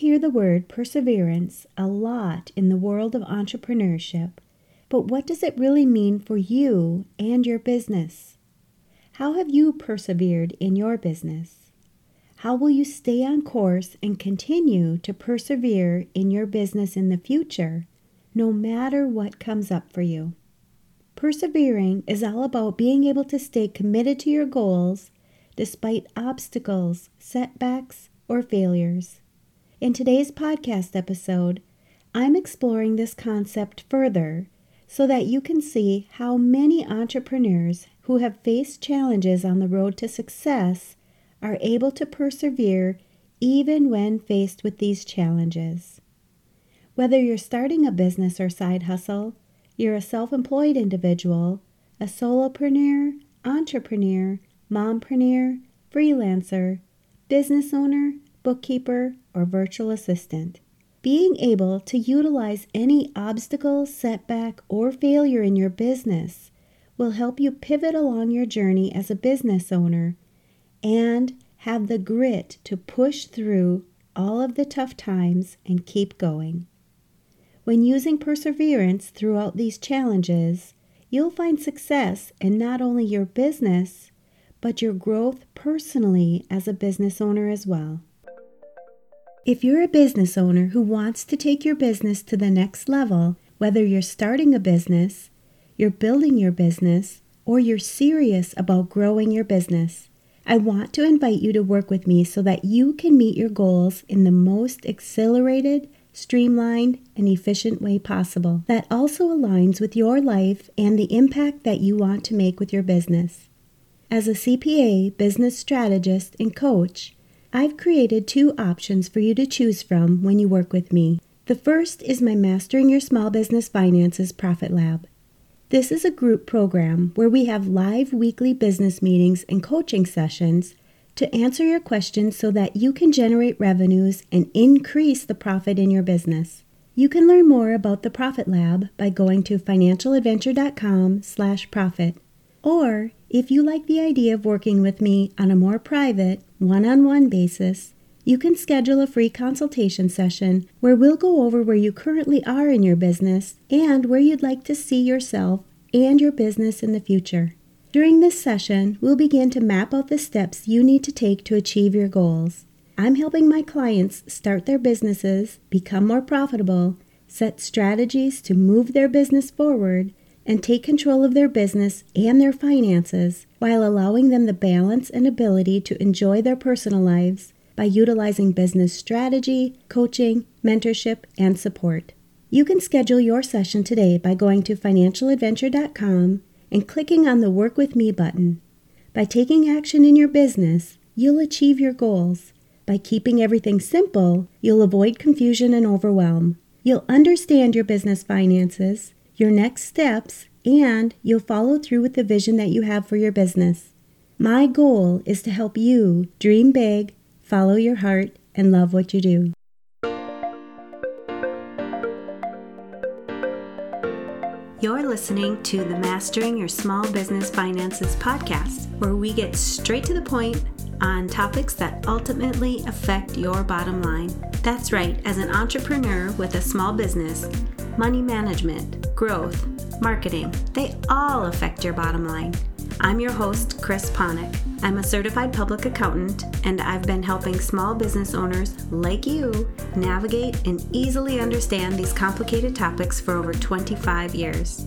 hear the word perseverance a lot in the world of entrepreneurship, but what does it really mean for you and your business? How have you persevered in your business? How will you stay on course and continue to persevere in your business in the future, no matter what comes up for you? Persevering is all about being able to stay committed to your goals despite obstacles, setbacks, or failures. In today's podcast episode, I'm exploring this concept further so that you can see how many entrepreneurs who have faced challenges on the road to success are able to persevere even when faced with these challenges. Whether you're starting a business or side hustle, you're a self employed individual, a solopreneur, entrepreneur, mompreneur, freelancer, business owner, bookkeeper, or virtual assistant. Being able to utilize any obstacle, setback, or failure in your business will help you pivot along your journey as a business owner and have the grit to push through all of the tough times and keep going. When using perseverance throughout these challenges, you'll find success in not only your business, but your growth personally as a business owner as well. If you're a business owner who wants to take your business to the next level, whether you're starting a business, you're building your business, or you're serious about growing your business, I want to invite you to work with me so that you can meet your goals in the most accelerated, streamlined, and efficient way possible that also aligns with your life and the impact that you want to make with your business. As a CPA, business strategist, and coach, I've created two options for you to choose from when you work with me. The first is my Mastering Your Small Business Finances Profit Lab. This is a group program where we have live weekly business meetings and coaching sessions to answer your questions so that you can generate revenues and increase the profit in your business. You can learn more about the Profit Lab by going to financialadventure.com/profit. Or, if you like the idea of working with me on a more private, one-on-one basis, you can schedule a free consultation session where we'll go over where you currently are in your business and where you'd like to see yourself and your business in the future. During this session, we'll begin to map out the steps you need to take to achieve your goals. I'm helping my clients start their businesses, become more profitable, set strategies to move their business forward, and take control of their business and their finances while allowing them the balance and ability to enjoy their personal lives by utilizing business strategy, coaching, mentorship, and support. You can schedule your session today by going to financialadventure.com and clicking on the Work With Me button. By taking action in your business, you'll achieve your goals. By keeping everything simple, you'll avoid confusion and overwhelm. You'll understand your business finances, your next steps, and you'll follow through with the vision that you have for your business. My goal is to help you dream big, follow your heart, and love what you do. You're listening to the Mastering Your Small Business Finances podcast, where we get straight to the point on topics that ultimately affect your bottom line. That's right, as an entrepreneur with a small business, money management, growth, marketing, they all affect your bottom line. I'm your host, Chris Ponick. I'm a certified public accountant, and I've been helping small business owners like you navigate and easily understand these complicated topics for over 25 years.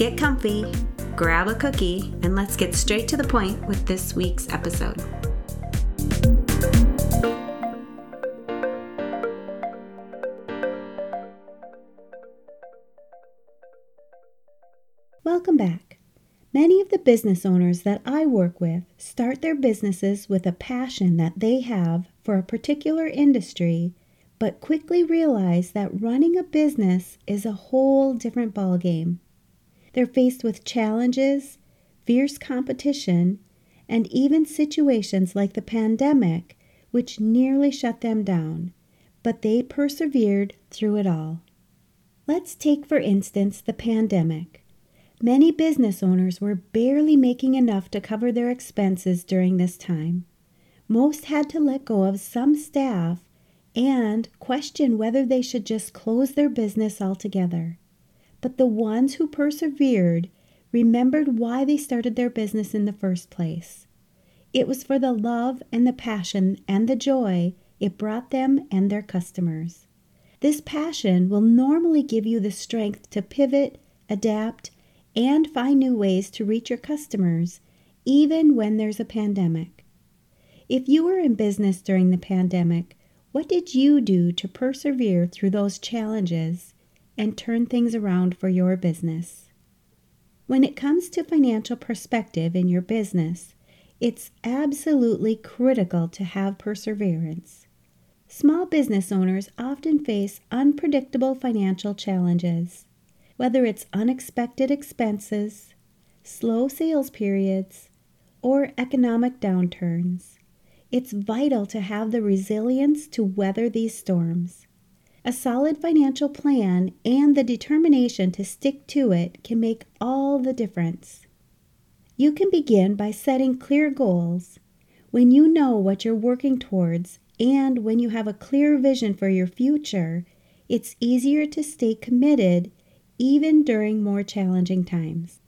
Get comfy, grab a cookie, and let's get straight to the point with this week's episode. Welcome back. Many of the business owners that I work with start their businesses with a passion that they have for a particular industry, but quickly realize that running a business is a whole different ballgame. They're faced with challenges, fierce competition, and even situations like the pandemic, which nearly shut them down, but they persevered through it all. Let's take, for instance, the pandemic. Many business owners were barely making enough to cover their expenses during this time. Most had to let go of some staff and question whether they should just close their business altogether. But the ones who persevered remembered why they started their business in the first place. It was for the love and the passion and the joy it brought them and their customers. This passion will normally give you the strength to pivot, adapt, and find new ways to reach your customers, even when there's a pandemic. If you were in business during the pandemic, what did you do to persevere through those challenges and turn things around for your business? When it comes to financial perspective in your business, it's absolutely critical to have perseverance. Small business owners often face unpredictable financial challenges, whether it's unexpected expenses, slow sales periods, or economic downturns. It's vital to have the resilience to weather these storms. A solid financial plan and the determination to stick to it can make all the difference. You can begin by setting clear goals. When you know what you're working towards and when you have a clear vision for your future, it's easier to stay committed even during more challenging times.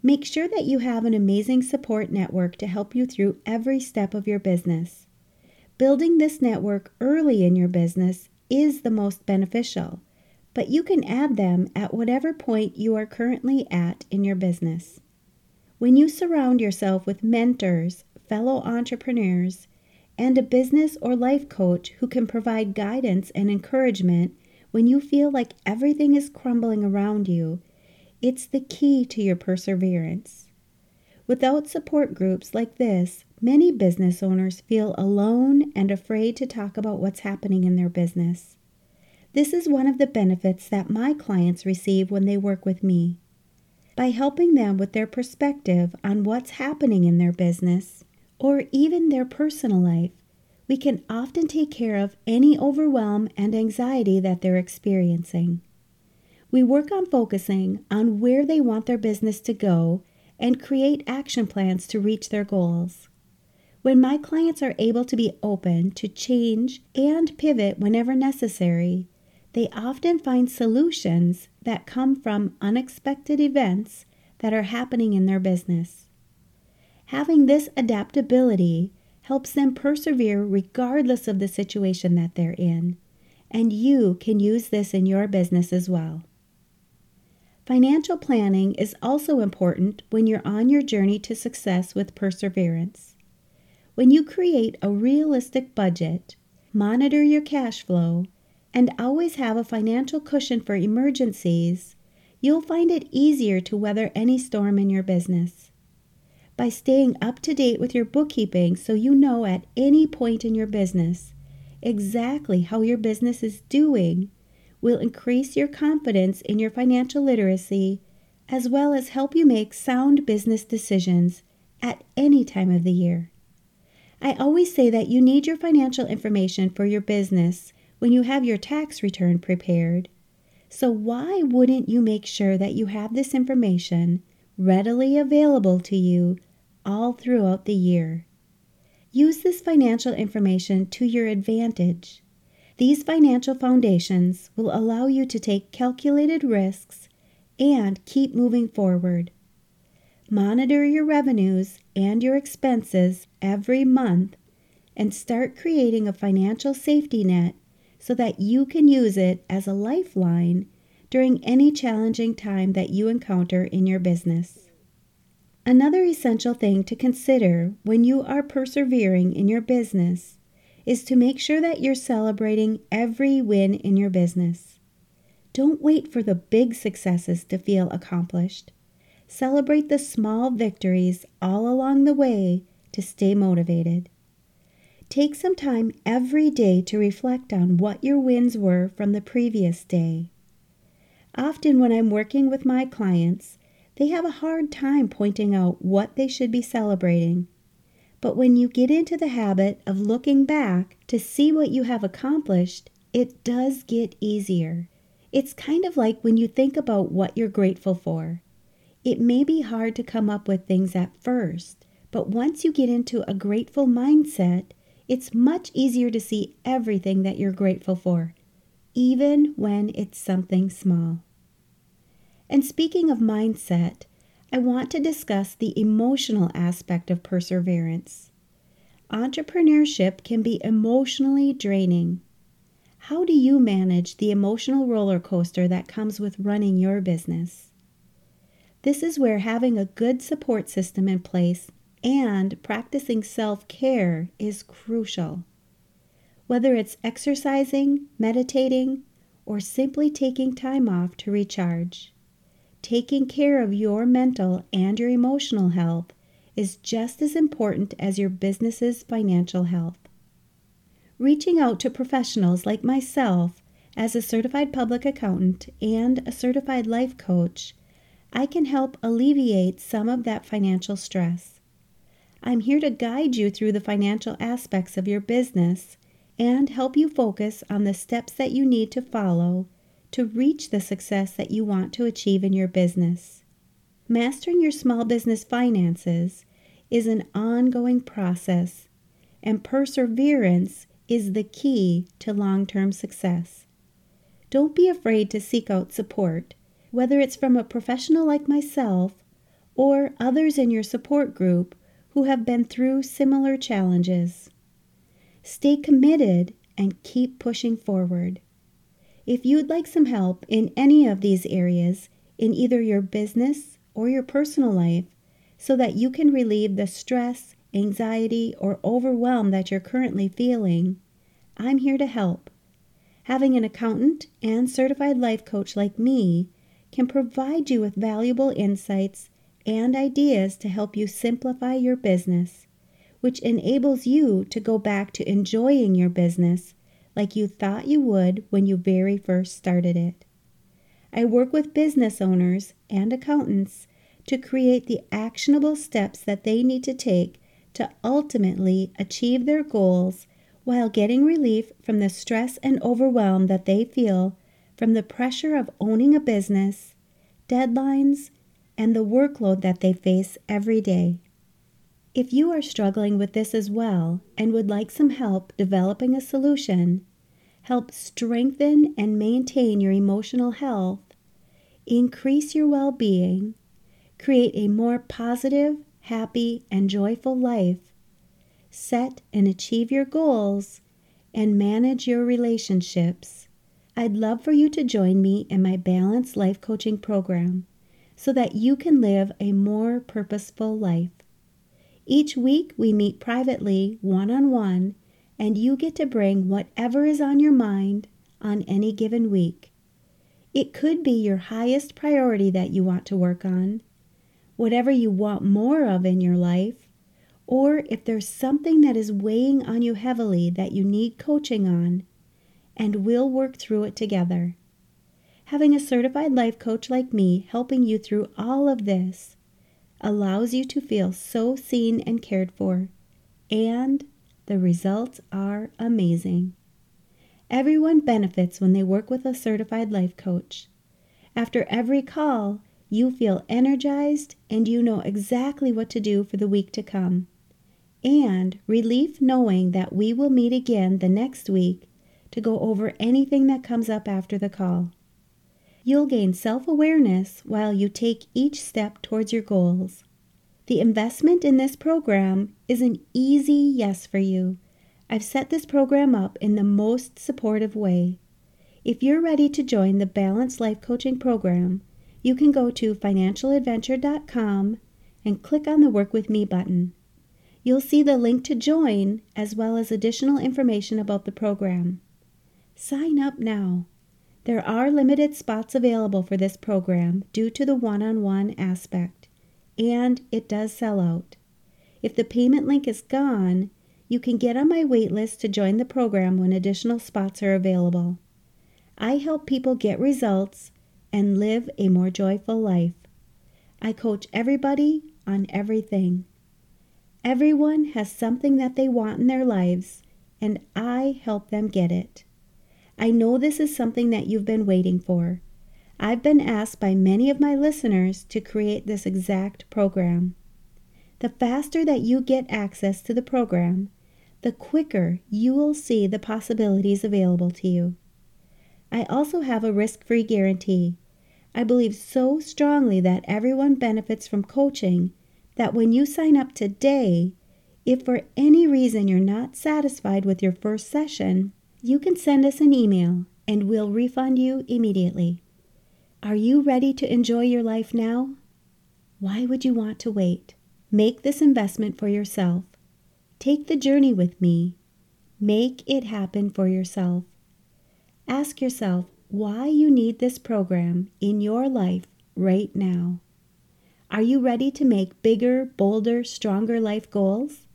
Make sure that you have an amazing support network to help you through every step of your business. Building this network early in your business is the most beneficial, but you can add them at whatever point you are currently at in your business. When you surround yourself with mentors, fellow entrepreneurs, and a business or life coach who can provide guidance and encouragement when you feel like everything is crumbling around you, it's the key to your perseverance. Without support groups like this, many business owners feel alone and afraid to talk about what's happening in their business. This is one of the benefits that my clients receive when they work with me. By helping them with their perspective on what's happening in their business or even their personal life, we can often take care of any overwhelm and anxiety that they're experiencing. We work on focusing on where they want their business to go and create action plans to reach their goals. When my clients are able to be open to change and pivot whenever necessary, they often find solutions that come from unexpected events that are happening in their business. Having this adaptability helps them persevere regardless of the situation that they're in, and you can use this in your business as well. Financial planning is also important when you're on your journey to success with perseverance. When you create a realistic budget, monitor your cash flow, and always have a financial cushion for emergencies, you'll find it easier to weather any storm in your business. By staying up to date with your bookkeeping so you know at any point in your business exactly how your business is doing will increase your confidence in your financial literacy as well as help you make sound business decisions at any time of the year. I always say that you need your financial information for your business when you have your tax return prepared. So, why wouldn't you make sure that you have this information readily available to you all throughout the year? Use this financial information to your advantage. These financial foundations will allow you to take calculated risks and keep moving forward. Monitor your revenues and your expenses every month and start creating a financial safety net so that you can use it as a lifeline during any challenging time that you encounter in your business. Another essential thing to consider when you are persevering in your business is to make sure that you're celebrating every win in your business. Don't wait for the big successes to feel accomplished. Celebrate the small victories all along the way to stay motivated. Take some time every day to reflect on what your wins were from the previous day. Often, when I'm working with my clients, they have a hard time pointing out what they should be celebrating. But when you get into the habit of looking back to see what you have accomplished, it does get easier. It's kind of like when you think about what you're grateful for. It may be hard to come up with things at first, but once you get into a grateful mindset, it's much easier to see everything that you're grateful for, even when it's something small. And speaking of mindset, I want to discuss the emotional aspect of perseverance. Entrepreneurship can be emotionally draining. How do you manage the emotional roller coaster that comes with running your business? This is where having a good support system in place and practicing self care is crucial. Whether it's exercising, meditating, or simply taking time off to recharge, taking care of your mental and your emotional health is just as important as your business's financial health. Reaching out to professionals like myself as a certified public accountant and a certified life coach, I can help alleviate some of that financial stress. I'm here to guide you through the financial aspects of your business and help you focus on the steps that you need to follow to reach the success that you want to achieve in your business. Mastering your small business finances is an ongoing process, and perseverance is the key to long term success. Don't be afraid to seek out support, whether it's from a professional like myself or others in your support group who have been through similar challenges. Stay committed and keep pushing forward. If you'd like some help in any of these areas, in either your business or your personal life, so that you can relieve the stress, anxiety, or overwhelm that you're currently feeling, I'm here to help. Having an accountant and certified life coach like me can provide you with valuable insights and ideas to help you simplify your business, which enables you to go back to enjoying your business like you thought you would when you very first started it. I work with business owners and accountants to create the actionable steps that they need to take to ultimately achieve their goals while getting relief from the stress and overwhelm that they feel from the pressure of owning a business, deadlines, and the workload that they face every day. If you are struggling with this as well and would like some help developing a solution, help strengthen and maintain your emotional health, increase your well being, create a more positive, happy, and joyful life, set and achieve your goals, and manage your relationships, I'd love for you to join me in my Balanced Life Coaching Program so that you can live a more purposeful life. Each week, we meet privately, one on one, and you get to bring whatever is on your mind on any given week. It could be your highest priority that you want to work on, whatever you want more of in your life, or if there's something that is weighing on you heavily that you need coaching on, and we'll work through it together. Having a certified life coach like me helping you through all of this allows you to feel so seen and cared for, and the results are amazing. Everyone benefits when they work with a certified life coach. After every call, you feel energized and you know exactly what to do for the week to come. And relief knowing that we will meet again the next week to go over anything that comes up after the call. You'll gain self awareness while you take each step towards your goals. The investment in this program is an easy yes for you. I've set this program up in the most supportive way. If you're ready to join the Balanced Life Coaching Program, you can go to financialadventure.com and click on the Work With Me button. You'll see the link to join as well as additional information about the program. Sign up now. There are limited spots available for this program due to the one on one aspect, and it does sell out. If the payment link is gone, you can get on my wait list to join the program when additional spots are available. I help people get results and live a more joyful life. I coach everybody on everything. Everyone has something that they want in their lives, and I help them get it. I know this is something that you've been waiting for. I've been asked by many of my listeners to create this exact program. The faster that you get access to the program, the quicker you will see the possibilities available to you. I also have a risk free guarantee. I believe so strongly that everyone benefits from coaching that when you sign up today, if for any reason you're not satisfied with your first session, you can send us an email and we'll refund you immediately. Are you ready to enjoy your life now? Why would you want to wait? Make this investment for yourself. Take the journey with me. Make it happen for yourself. Ask yourself why you need this program in your life right now. Are you ready to make bigger, bolder, stronger life goals?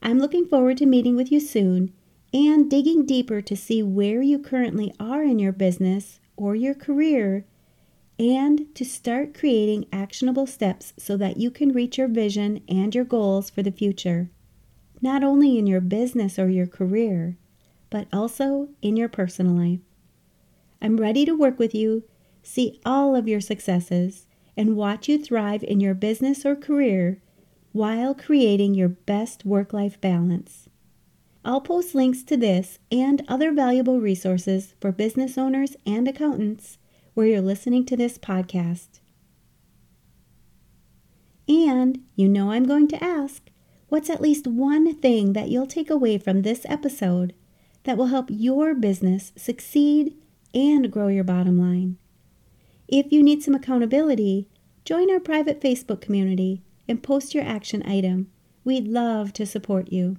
I'm looking forward to meeting with you soon and digging deeper to see where you currently are in your business or your career and to start creating actionable steps so that you can reach your vision and your goals for the future, not only in your business or your career, but also in your personal life. I'm ready to work with you, see all of your successes, and watch you thrive in your business or career while creating your best work life balance. I'll post links to this and other valuable resources for business owners and accountants where you're listening to this podcast. And you know I'm going to ask what's at least one thing that you'll take away from this episode that will help your business succeed and grow your bottom line? If you need some accountability, join our private Facebook community and post your action item. We'd love to support you.